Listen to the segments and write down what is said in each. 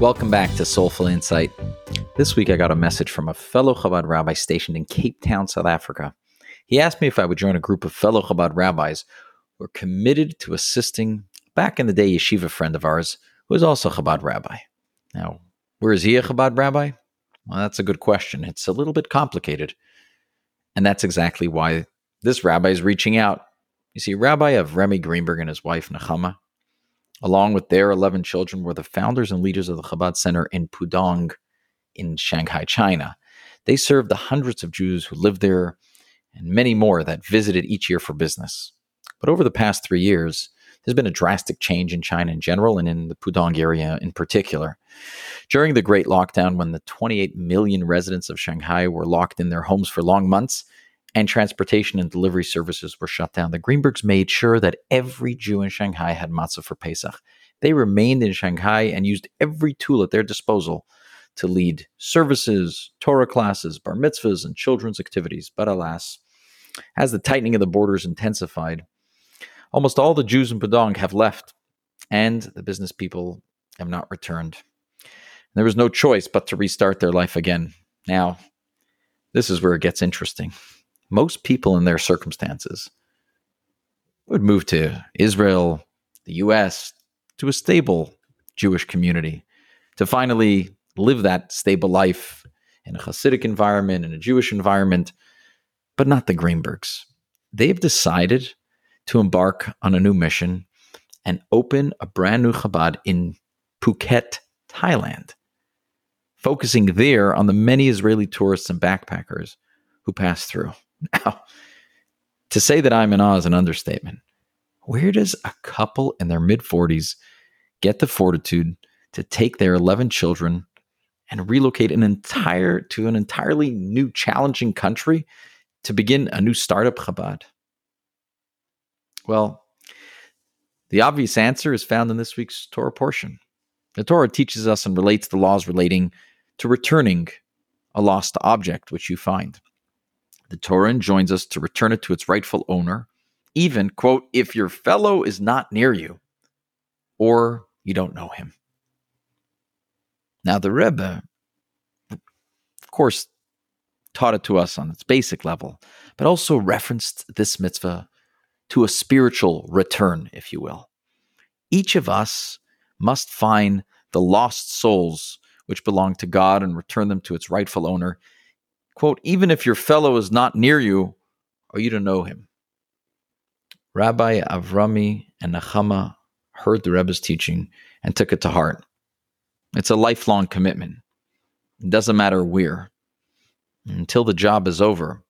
Welcome back to Soulful Insight. This week I got a message from a fellow Chabad rabbi stationed in Cape Town, South Africa. He asked me if I would join a group of fellow Chabad rabbis who are committed to assisting back in the day yeshiva friend of ours who is also Chabad rabbi. Now, where is he a Chabad rabbi? Well, that's a good question. It's a little bit complicated. And that's exactly why this rabbi is reaching out. You see, Rabbi Avremi Greenberg and his wife Nechama, along with their 11 children, were the founders and leaders of the Chabad Center in Pudong in Shanghai, China. They served the hundreds of Jews who lived there and many more that visited each year for business. But over the past three years, there's been a drastic change in China in general and in the Pudong area in particular. During the Great Lockdown, when the 28 million residents of Shanghai were locked in their homes for long months, and transportation and delivery services were shut down, the Greenbergs made sure that every Jew in Shanghai had matzah for Pesach. They remained in Shanghai and used every tool at their disposal to lead services, Torah classes, bar mitzvahs, and children's activities. But alas, as the tightening of the borders intensified, almost all the Jews in Pudong have left, and the business people have not returned. There was no choice but to restart their life again. Now, this is where it gets interesting most people in their circumstances would move to Israel, the US, to a stable Jewish community to finally live that stable life in a Hasidic environment, in a Jewish environment, but not the Greenbergs. They've decided to embark on a new mission and open a brand new Chabad in Phuket, Thailand, focusing there on the many Israeli tourists and backpackers who pass through. Now, to say that I'm in awe is an understatement. Where does a couple in their mid 40s get the fortitude to take their 11 children and relocate an entire to an entirely new challenging country to begin a new startup Chabad? Well, the obvious answer is found in this week's Torah portion. The Torah teaches us and relates the laws relating to returning a lost object which you find. The Torah enjoins us to return it to its rightful owner, even, quote, if your fellow is not near you or you don't know him. Now, the Rebbe, of course, taught it to us on its basic level, but also referenced this mitzvah to a spiritual return, if you will. Each of us must find the lost souls which belong to God and return them to its rightful owner, quote, even if your fellow is not near you or you don't know him. Rabbi Avrami and Nechama heard the Rebbe's teaching and took it to heart. It's a lifelong commitment. It doesn't matter where. Until the job is over,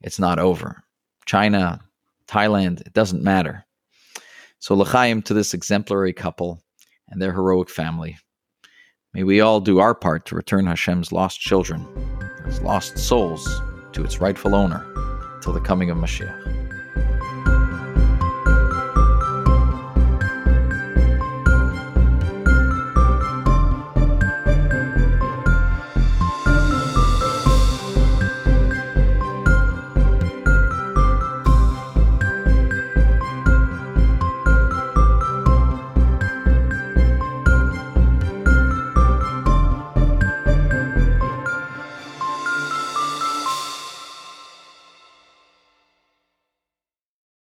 it's not over. China, Thailand, it doesn't matter. So l'chaim to this exemplary couple and their heroic family. May we all do our part to return Hashem's lost children, lost souls, to its rightful owner till the coming of Mashiach.